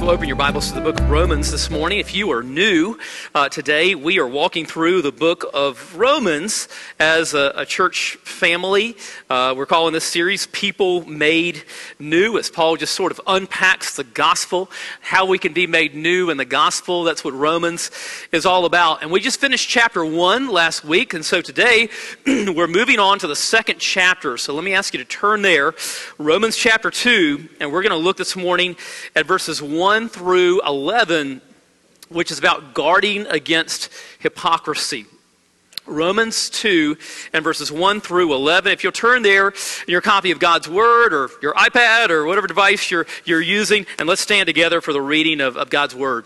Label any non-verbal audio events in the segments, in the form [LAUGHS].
So open your Bibles to the book of Romans this morning. If you are new uh, today, we are walking through the book of Romans as a, a church family. Uh, we're calling this series People Made New as Paul just sort of unpacks the gospel, how we can be made new in the gospel. That's what Romans is all about. And we just finished chapter one last week. And so today [CLEARS THROAT] we're moving on to the second chapter. So let me ask you to turn there, Romans chapter two, and we're going to look this morning at verses 1 1 through 11, which is about guarding against hypocrisy. Romans 2 and verses 1 through 11. If you'll turn there in your copy of God's Word or your iPad or whatever device you're, you're using, and let's stand together for the reading of, of God's Word.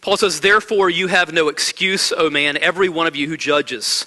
Paul says, Therefore, you have no excuse, O man, every one of you who judges.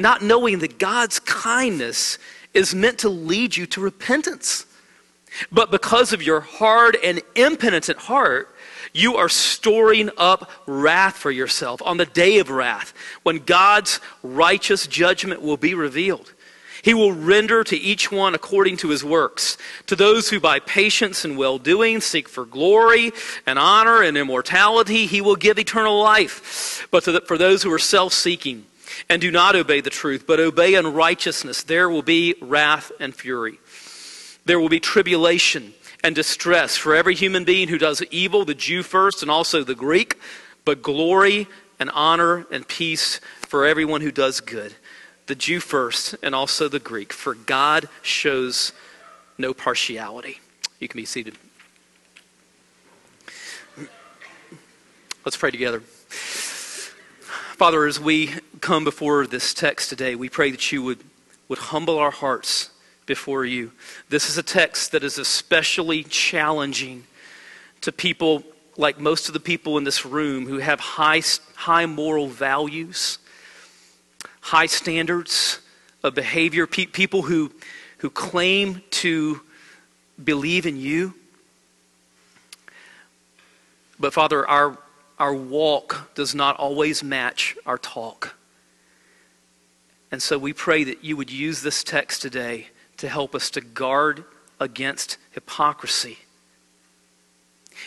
Not knowing that God's kindness is meant to lead you to repentance. But because of your hard and impenitent heart, you are storing up wrath for yourself on the day of wrath when God's righteous judgment will be revealed. He will render to each one according to his works. To those who by patience and well doing seek for glory and honor and immortality, he will give eternal life. But the, for those who are self seeking, and do not obey the truth, but obey unrighteousness, there will be wrath and fury. There will be tribulation and distress for every human being who does evil, the Jew first and also the Greek, but glory and honor and peace for everyone who does good, the Jew first and also the Greek, for God shows no partiality. You can be seated. Let's pray together. Father, as we come before this text today, we pray that you would, would humble our hearts before you. This is a text that is especially challenging to people like most of the people in this room who have high, high moral values, high standards of behavior, pe- people who, who claim to believe in you. But Father, our our walk does not always match our talk. And so we pray that you would use this text today to help us to guard against hypocrisy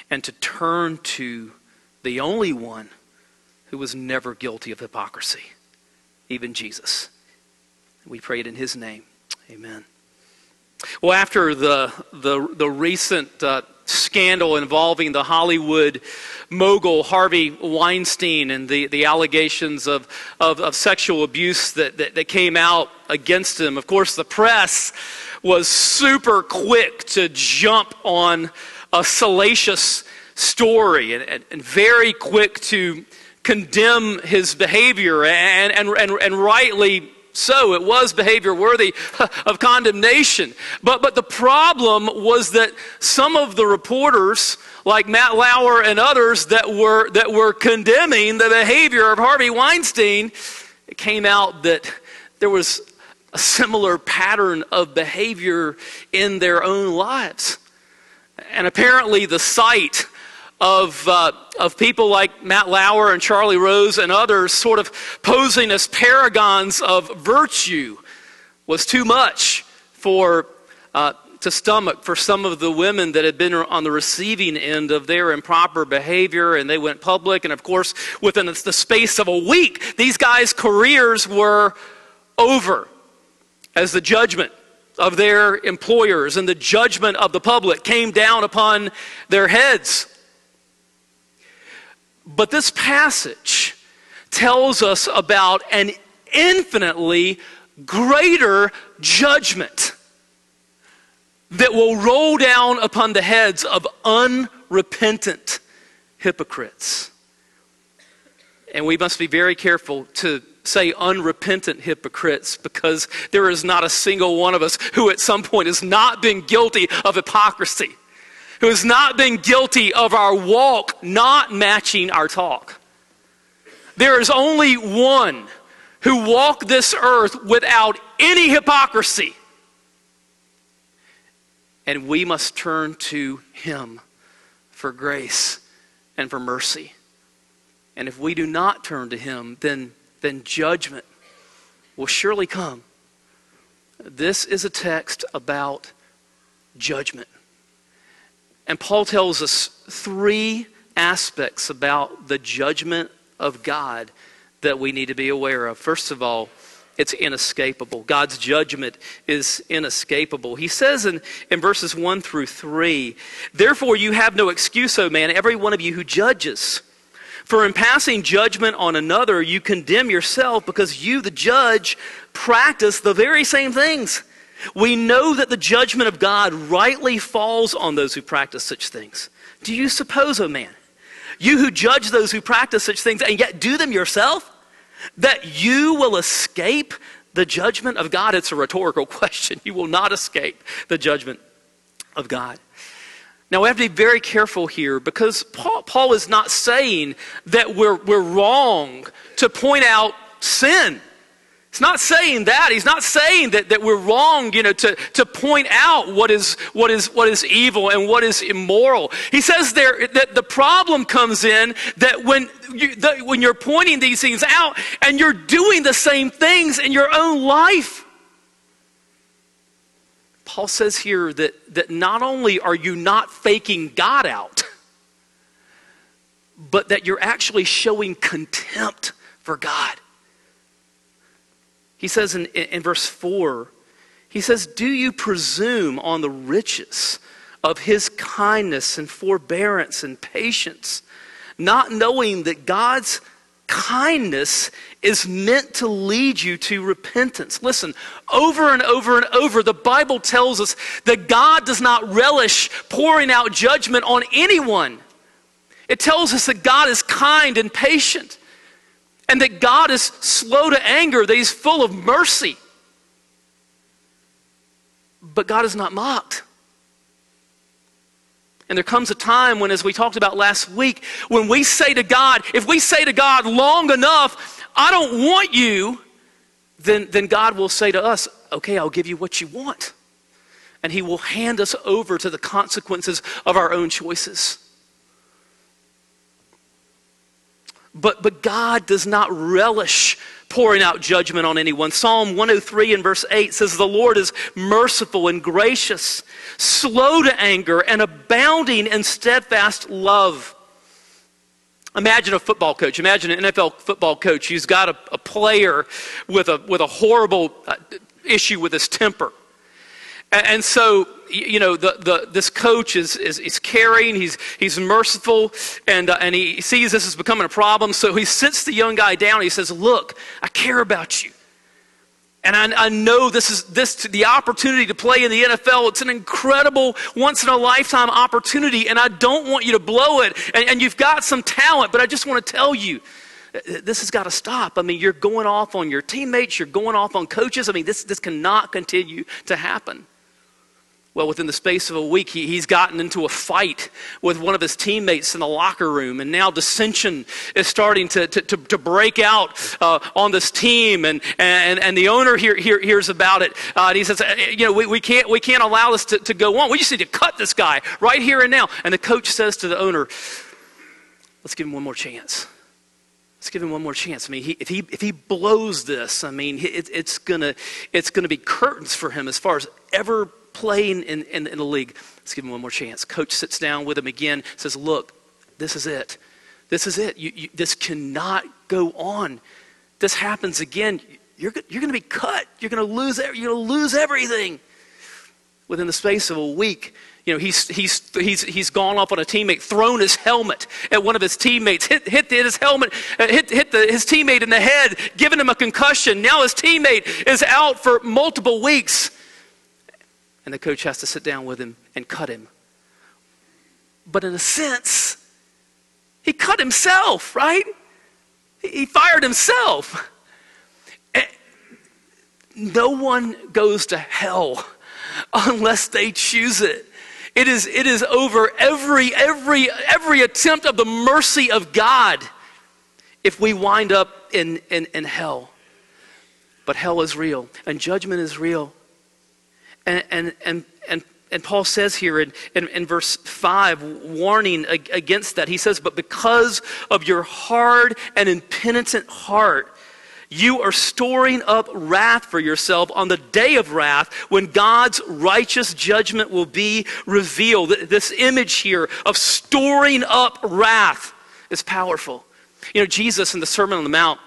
and to turn to the only one who was never guilty of hypocrisy, even Jesus. We pray it in his name. Amen. Well, after the, the, the recent uh, scandal involving the Hollywood mogul Harvey Weinstein and the, the allegations of, of, of sexual abuse that, that, that came out against him. Of course, the press was super quick to jump on a salacious story and, and, and very quick to condemn his behavior and, and, and, and rightly so. It was behavior worthy [LAUGHS] of condemnation. But, but the problem was that some of the reporters, like Matt Lauer and others, that were, that were condemning the behavior of Harvey Weinstein, it came out that there was a similar pattern of behavior in their own lives. And apparently, the site of, uh, of people like Matt Lauer and Charlie Rose and others sort of posing as paragons of virtue was too much for, uh, to stomach for some of the women that had been on the receiving end of their improper behavior and they went public. And of course, within the space of a week, these guys' careers were over as the judgment of their employers and the judgment of the public came down upon their heads. But this passage tells us about an infinitely greater judgment that will roll down upon the heads of unrepentant hypocrites. And we must be very careful to say unrepentant hypocrites because there is not a single one of us who at some point has not been guilty of hypocrisy, who has not been guilty of our walk not matching our talk. There is only one who walked this earth without any hypocrisy. And we must turn to him for grace and for mercy. And if we do not turn to him, then then judgment will surely come. This is a text about judgment. And Paul tells us three aspects about the judgment of God that we need to be aware of. First of all, it's inescapable. God's judgment is inescapable. He says in, in verses 1 through 3 Therefore, you have no excuse, O man, every one of you who judges. For in passing judgment on another, you condemn yourself because you, the judge, practice the very same things. We know that the judgment of God rightly falls on those who practice such things. Do you suppose, O oh man, you who judge those who practice such things and yet do them yourself, that you will escape the judgment of God? It's a rhetorical [LAUGHS] question. You will not escape the judgment of God. Now, we have to be very careful here because Paul, Paul is not saying that we're, we're wrong to point out sin. He's not saying that. He's not saying that, that we're wrong, you know, to, to point out what is, what, is, what is evil and what is immoral. He says there that the problem comes in that when, you, the, when you're pointing these things out and you're doing the same things in your own life. Paul says here that, that not only are you not faking God out, but that you're actually showing contempt for God. He says in, in, verse 4, he says, Do you presume on the riches of his kindness and forbearance and patience, not knowing that God's kindness is meant to lead you to repentance. Listen, over and over and over, the Bible tells us that God does not relish pouring out judgment on anyone. It tells us that God is kind and patient, and that God is slow to anger, that He's full of mercy. But God is not mocked. And there comes a time when, as we talked about last week, when we say to God, if we say to God long enough, I don't want you, then, then God will say to us, okay, I'll give you what you want. And He will hand us over to the consequences of our own choices. But, but God does not relish pouring out judgment on anyone. Psalm 103 and verse 8 says, The Lord is merciful and gracious, slow to anger, and abounding in steadfast love. Imagine a football coach. Imagine an NFL football coach who's got a, a player with a, with a horrible uh, issue with his temper. And, and so you know, the, the, this coach is, is, is caring, he's, he's merciful, and, uh, and he sees this is becoming a problem. So he sits the young guy down he says, Look, I care about you. And I, I, know this is this the opportunity to play in the NFL. It's an incredible, once in a lifetime opportunity, and I don't want you to blow it. And, and you've got some talent, but I just want to tell you, this has got to stop. I mean, you're going off on your teammates, you're going off on coaches. I mean, this, this cannot continue to happen. Well, within the space of a week, he, he's gotten into a fight with one of his teammates in the locker room, and now dissension is starting to, to, to, to break out uh, on this team. And, and, and the owner hear, hear, hears about it, uh, and he says, uh, You know, we, we, can't, we can't allow this to, to go on. We just need to cut this guy right here and now. And the coach says to the owner, Let's give him one more chance. Let's give him one more chance. I mean, he, if, he, if he blows this, I mean, it, it's going to it's gonna be curtains for him as far as ever playing in, in, in the league. Let's give him one more chance. Coach sits down with him again, says, Look, this is it. This is it. You, you, this cannot go on. This happens again. You're, you're going to be cut. You're going to lose. You're going to lose everything. Within the space of a week, you know, he's, he's, he's, he's gone off on a teammate, thrown his helmet at one of his teammates, hit, hit his helmet, uh, hit, hit the, his teammate in the head, giving him a concussion. Now his teammate is out for multiple weeks. And the coach has to sit down with him and cut him. But in a sense, he cut himself, right? He fired himself. No one goes to hell [LAUGHS] unless they choose it. It is, it is over every, every, every attempt of the mercy of God if we wind up in, in, in hell. But hell is real, and judgment is real. And, and, and, and, and Paul says here in, in, in verse 5, warning against that, he says, But because of your hard and impenitent heart, you are storing up wrath for yourself on the day of wrath when God's righteous judgment will be revealed. This image here of storing up wrath is powerful. You know, Jesus in the Sermon on the Mount,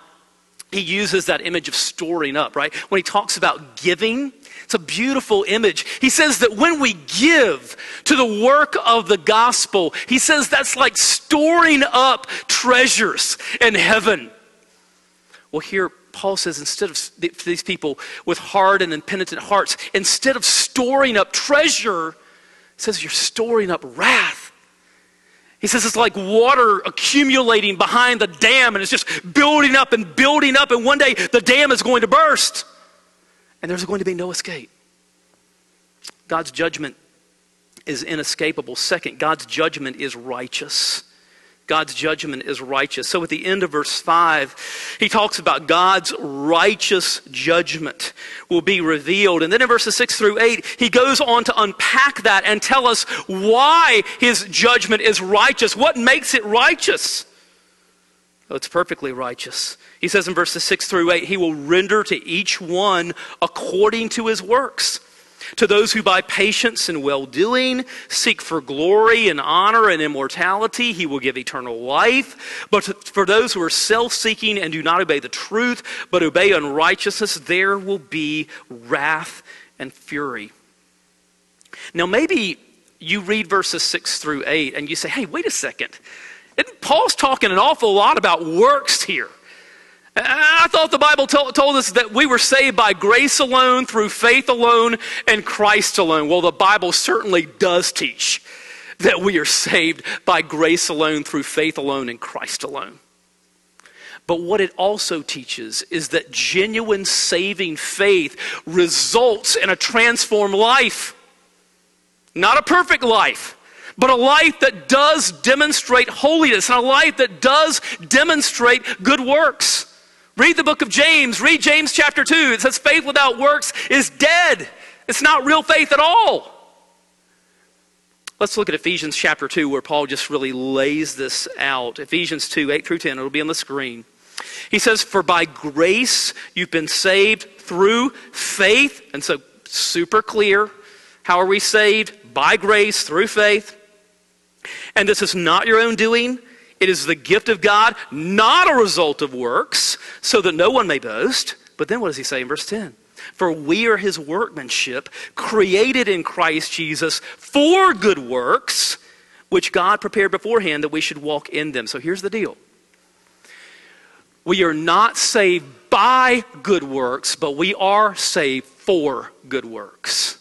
he uses that image of storing up, right? When he talks about giving, it's a beautiful image. He says that when we give to the work of the gospel, he says that's like storing up treasures in heaven. Well, here Paul says instead of these people with hard and impenitent hearts, instead of storing up treasure, says you're storing up wrath. He says it's like water accumulating behind the dam and it's just building up and building up, and one day the dam is going to burst and there's going to be no escape. God's judgment is inescapable. Second, God's judgment is righteous. God's judgment is righteous. So at the end of verse 5, he talks about God's righteous judgment will be revealed. And then in verses 6 through 8, he goes on to unpack that and tell us why his judgment is righteous. What makes it righteous? Oh, it's perfectly righteous. He says in verses 6 through 8, he will render to each one according to his works. To those who by patience and well doing seek for glory and honor and immortality, he will give eternal life. But for those who are self seeking and do not obey the truth, but obey unrighteousness, there will be wrath and fury. Now, maybe you read verses 6 through 8 and you say, hey, wait a second. Paul's talking an awful lot about works here. I thought the Bible told, told us that we were saved by grace alone, through faith alone, and Christ alone. Well, the Bible certainly does teach that we are saved by grace alone, through faith alone, and Christ alone. But what it also teaches is that genuine saving faith results in a transformed life. Not a perfect life, but a life that does demonstrate holiness and a life that does demonstrate good works. Read the book of James. Read James chapter 2. It says faith without works is dead. It's not real faith at all. Let's look at Ephesians chapter 2, where Paul just really lays this out. Ephesians 2, 8 through 10. It'll be on the screen. He says, For by grace you've been saved through faith. And so, super clear. How are we saved? By grace, through faith. And this is not your own doing. It is the gift of God, not a result of works, so that no one may boast. But then what does he say in verse 10? For we are his workmanship, created in Christ Jesus for good works, which God prepared beforehand that we should walk in them. So here's the deal we are not saved by good works, but we are saved for good works.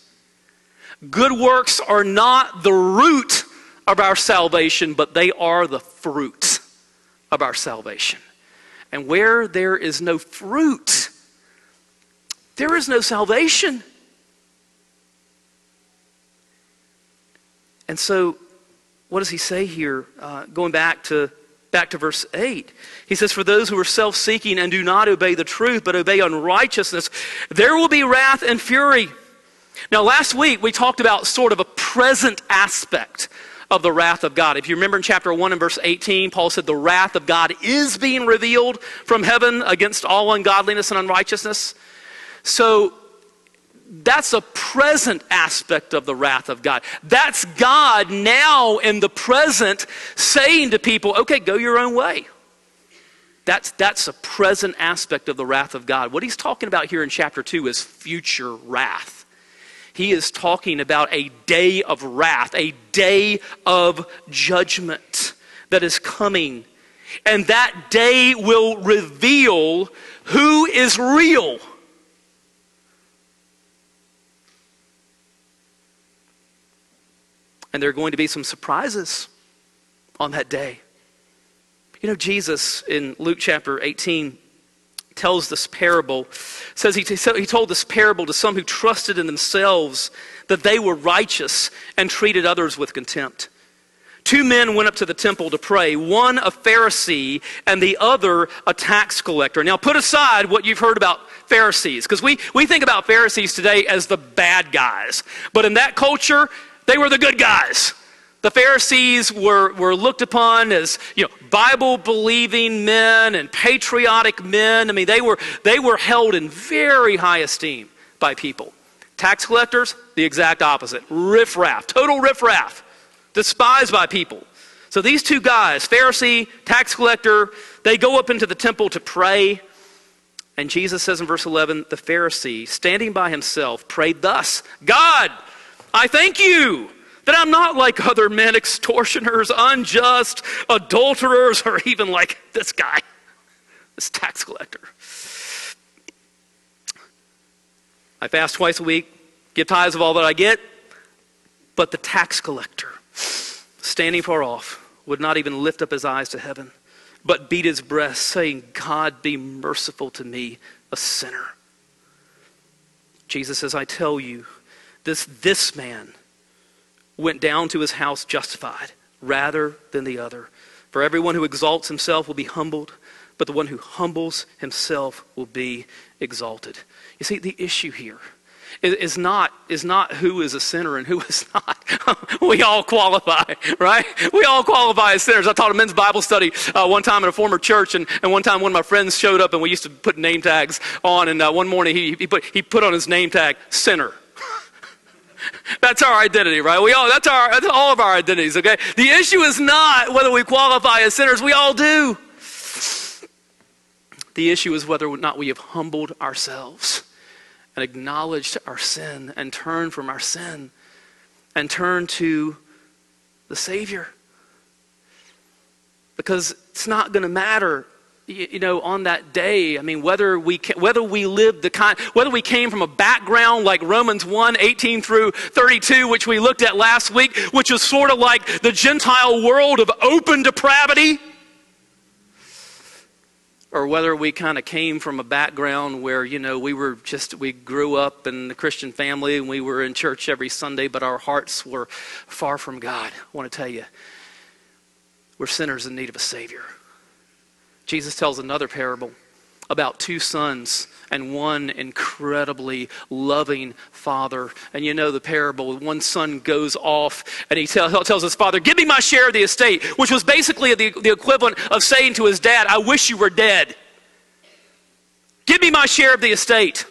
Good works are not the root of our salvation, but they are the fruit of our salvation. And where there is no fruit, there is no salvation. And so, what does he say here? Uh, going back to back to verse 8. He says, For those who are self seeking and do not obey the truth, but obey unrighteousness, there will be wrath and fury. Now, last week we talked about sort of a present aspect of the wrath of God. If you remember in chapter 1 and verse 18, Paul said the wrath of God is being revealed from heaven against all ungodliness and unrighteousness. So that's a present aspect of the wrath of God. That's God now in the present saying to people, okay, go your own way. That's, that's a present aspect of the wrath of God. What he's talking about here in chapter 2 is future wrath. He is talking about a day of wrath, a day of judgment that is coming. And that day will reveal who is real. And there are going to be some surprises on that day. You know, Jesus in Luke chapter 18 tells this parable, says he, he told this parable to some who trusted in themselves that they were righteous and treated others with contempt. Two men went up to the temple to pray, one a Pharisee and the other a tax collector. Now, put aside what you've heard about Pharisees, because we, we think about Pharisees today as the bad guys. But in that culture, they were the good guys. The Pharisees were, were looked upon as you know, Bible believing men and patriotic men. I mean, they were, they were held in very high esteem by people. Tax collectors, the exact opposite. Riffraff, total riffraff, despised by people. So these two guys, Pharisee, tax collector, they go up into the temple to pray. And Jesus says in verse 11, the Pharisee, standing by himself, prayed thus God, I thank you that I'm not like other men, extortioners, unjust, adulterers, or even like this guy, this tax collector. I fast twice a week, give tithes of all that I get, but the tax collector, standing far off, would not even lift up his eyes to heaven, but beat his breast, saying, God, be merciful to me, a sinner. Jesus says, I tell you, this, this man, went down to his house justified rather than the other. For everyone who exalts himself will be humbled, but the one who humbles himself will be exalted. You see, the issue here is not, is not who is a sinner and who [LAUGHS] is not. [LAUGHS] we all qualify, right? We all qualify as sinners. I taught a men's Bible study uh, one time in a former church, and, and one time one of my friends showed up, and we used to put name tags on, and uh, one morning he, he, put, he put on his name tag, sinner. [LAUGHS] That's our identity, right? We all, that's, our, that's all of our identities, okay? The issue is not whether we qualify as sinners. We all do. The issue is whether or not we have humbled ourselves and acknowledged our sin and turned from our sin and turned to the Savior. Because it's not going to matter you know, on that day, I mean, whether we, whether we lived the kind, whether we came from a background like Romans 1, 18 through 32, which we looked at last week, which is sort of like the Gentile world of open depravity, or whether we kind of came from a background where, you know, we were just, we grew up in the Christian family and we were in church every Sunday, but our hearts were far from God. I want to tell you, we're sinners in need of a Savior. Jesus tells another parable about two sons and one incredibly loving father. And you know the parable. One son goes off and he tell, tells his father, Give me my share of the estate, which was basically the, the equivalent of saying to his dad, I wish you were dead. Give me my share of the estate.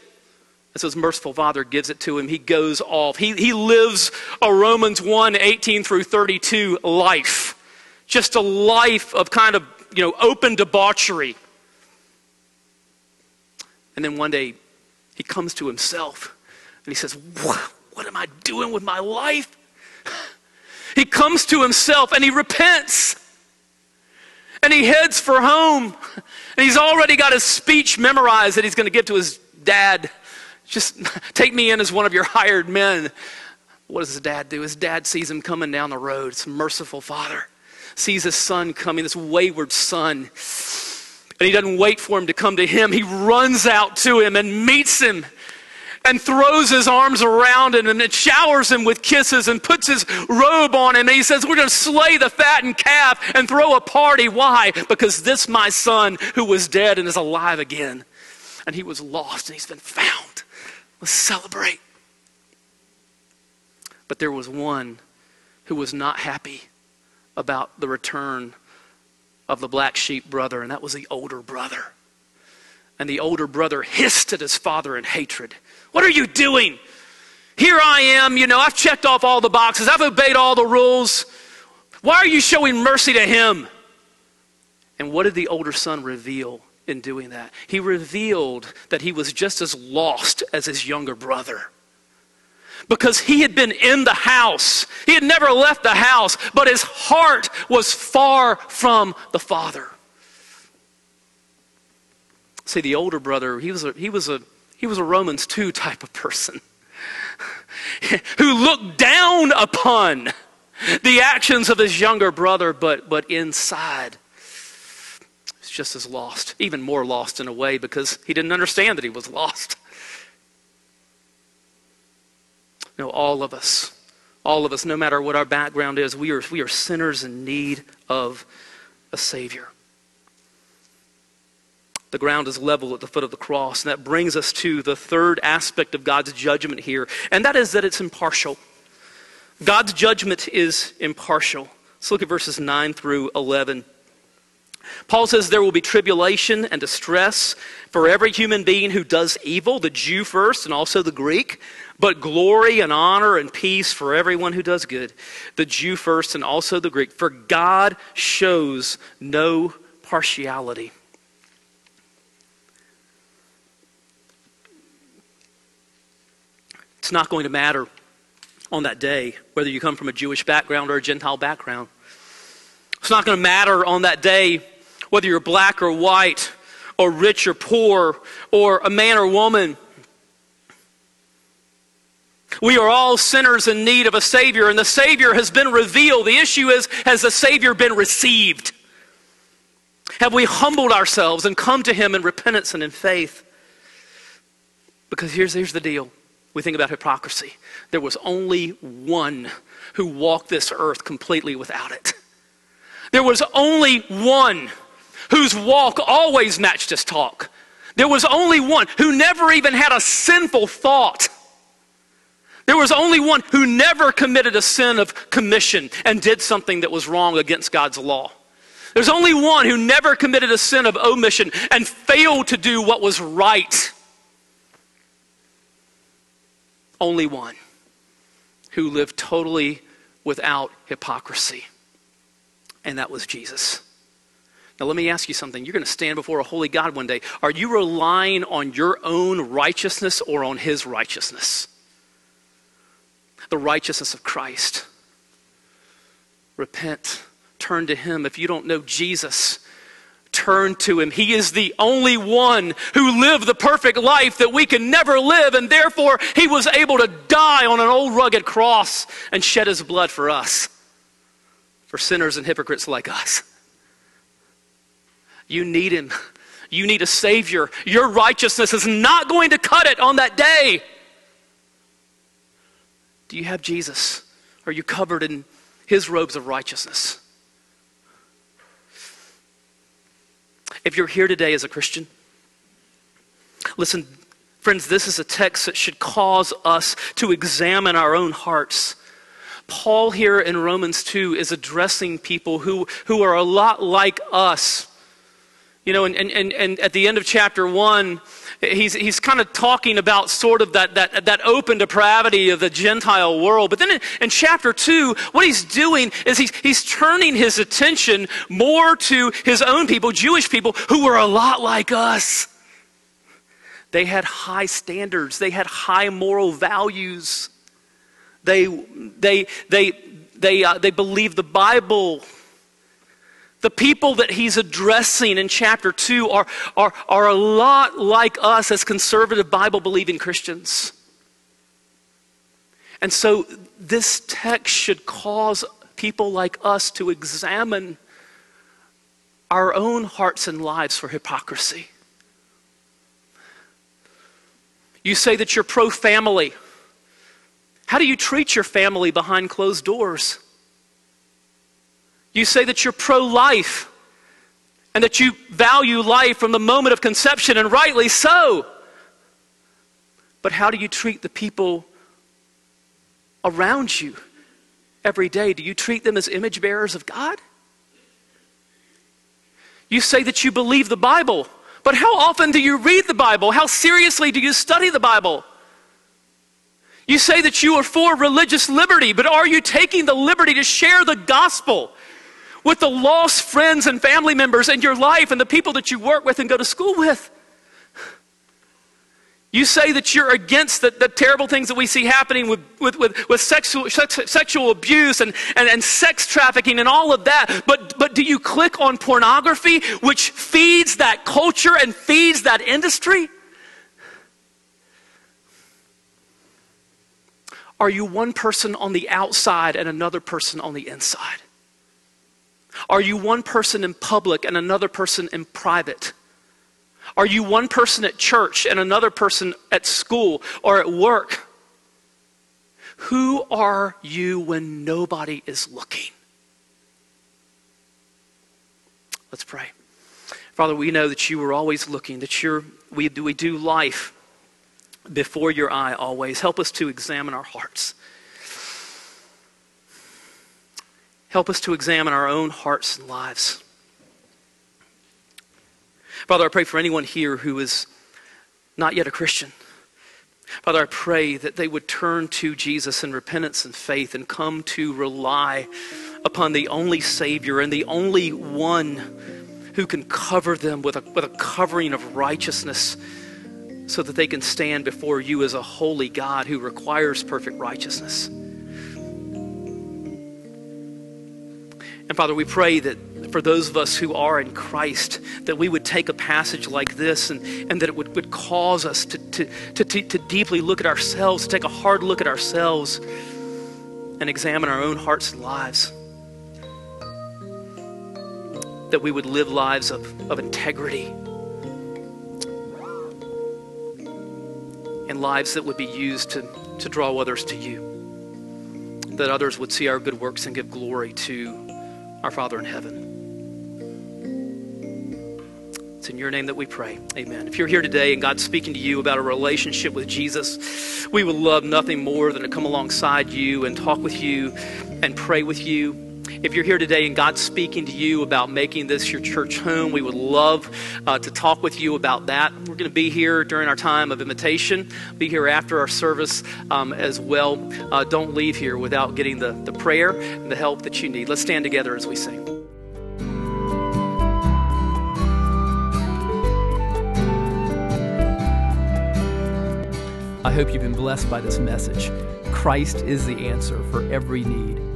And so his merciful father gives it to him. He goes off. He, he lives a Romans 1 18 through 32 life. Just a life of kind of you know, open debauchery. And then one day he comes to himself and he says, What, am I doing with my life? He comes to himself and he repents. And he heads for home. And he's already got his speech memorized that he's going to give to his dad. Just take me in as one of your hired men. What does his dad do? His dad sees him coming down the road. It's merciful father sees his son coming, this wayward son. And he doesn't wait for him to come to him. He runs out to him and meets him and throws his arms around him and showers him with kisses and puts his robe on him. And he says, We're going to slay the fattened calf and throw a party. Why? Because this, my son, who was dead and is alive again. And he was lost and he's been found. Let's celebrate. But there was one who was not happy about the return of the black sheep brother, and that was the older brother. And the older brother hissed at his father in hatred. What are you doing? Here I am, you know, I've checked off all the boxes, I've obeyed all the rules. Why are you showing mercy to him? And what did the older son reveal in doing that? He revealed that he was just as lost as his younger brother. Because he had been in the house. He had never left the house, but his heart was far from the Father. See, the older brother, he was a, he was a, he was a Romans 2 type of person [LAUGHS] who looked down upon the actions of his younger brother, but, but inside, he's just as lost, even more lost in a way because he didn't understand that he was lost. No, all of us, all of us, no matter what our background is, we are, we are sinners in need of a Savior. The ground is level at the foot of the cross. And that brings us to the third aspect of God's judgment here, and that is that it's impartial. God's judgment is impartial. Let's look at verses 9 through 11. Paul says there will be tribulation and distress for every human being who does evil, the Jew first and also the Greek, but glory and honor and peace for everyone who does good, the Jew first and also the Greek. For God shows no partiality. It's not going to matter on that day whether you come from a Jewish background or a Gentile background. It's not going to matter on that day whether you're black or white, or rich or poor, or a man or woman. We are all sinners in need of a Savior, and the Savior has been revealed. The issue is has the Savior been received? Have we humbled ourselves and come to Him in repentance and in faith? Because here's, here's the deal we think about hypocrisy. There was only one who walked this earth completely without it. There was only one whose walk always matched his talk. There was only one who never even had a sinful thought. There was only one who never committed a sin of commission and did something that was wrong against God's law. There's only one who never committed a sin of omission and failed to do what was right only one who lived totally without hypocrisy, and that was Jesus. Now, let me ask you something. You're going to stand before a holy God one day. Are you relying on your own righteousness or on his righteousness? The righteousness of Christ. Repent. Turn to him. If you don't know Jesus, turn to him. He is the only one who lived the perfect life that we can never live, and therefore he was able to die on an old rugged cross and shed his blood for us, for sinners and hypocrites like us. You need him. You need a Savior. Your righteousness is not going to cut it on that day. Do you have Jesus? Are you covered in his robes of righteousness? If you're here today as a Christian, listen, friends, this is a text that should cause us to examine our own hearts. Paul here in Romans 2 is addressing people who, who are a lot like us. You know, and, and, and at the end of chapter 1, he's, he's kind of talking about sort of that, that, that open depravity of the Gentile world. But then in, in chapter 2, what he's doing is he's, he's turning his attention more to his own people, Jewish people, who were a lot like us. They had high standards, they had high moral values. They, they, they, they, uh, they believed the Bible the people that he's addressing in chapter 2 are, are, are a lot like us as conservative Bible believing Christians. And so this text should cause people like us to examine our own hearts and lives for hypocrisy. You say that you're pro family. How do you treat your family behind closed doors? You say that you're pro life and that you value life from the moment of conception, and rightly so. But how do you treat the people around you every day? Do you treat them as image bearers of God? You say that you believe the Bible, but how often do you read the Bible? How seriously do you study the Bible? You say that you are for religious liberty, but are you taking the liberty to share the gospel with the lost friends and family members in your life and the people that you work with and go to school with. You say that you're against the, the terrible things that we see happening with, with, with, with sexual, sex, sexual abuse and, and, and sex trafficking and all of that. But, but do you click on pornography, which feeds that culture and feeds that industry? Are you one person on the outside and another person on the inside? Are you one person in public and another person in private? Are you one person at church and another person at school or at work? Who are you when nobody is looking? Let's pray. Father, we know that you are always looking, that you're, we, do, we do life before your eye always. Help us to examine our hearts. Help us to examine our own hearts and lives. Father, I pray for anyone here who is not yet a Christian. Father, I pray that they would turn to Jesus in repentance and faith and come to rely upon the only Savior and the only one who can cover them with a, with a covering of righteousness so that they can stand before you as a holy God who requires perfect righteousness. And Father, we pray that for those of us who are in Christ, that we would take a passage like this and, and that it would, would cause us to, to, to, to deeply look at ourselves, to take a hard look at ourselves and examine our own hearts and lives. That we would live lives of, of integrity and lives that would be used to, to draw others to you. That others would see our good works and give glory to our Father in heaven. It's in your name that we pray. Amen. If you're here today and God's speaking to you about a relationship with Jesus, we would love nothing more than to come alongside you and talk with you and pray with you. If you're here today and God's speaking to you about making this your church home, we would love uh, to talk with you about that. We're going to be here during our time of invitation, be here after our service um, as well. Uh, don't leave here without getting the, the prayer and the help that you need. Let's stand together as we sing. I hope you've been blessed by this message. Christ is the answer for every need,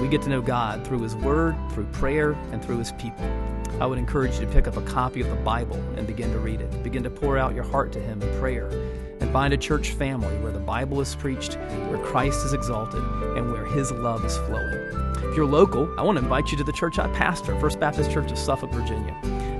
We get to know God through His Word, through prayer, and through His people. I would encourage you to pick up a copy of the Bible and begin to read it. Begin to pour out your heart to Him in prayer. And find a church family where the Bible is preached, where Christ is exalted, and where His love is flowing. If you're local, I want to invite you to the church I pastor, First Baptist Church of Suffolk, Virginia.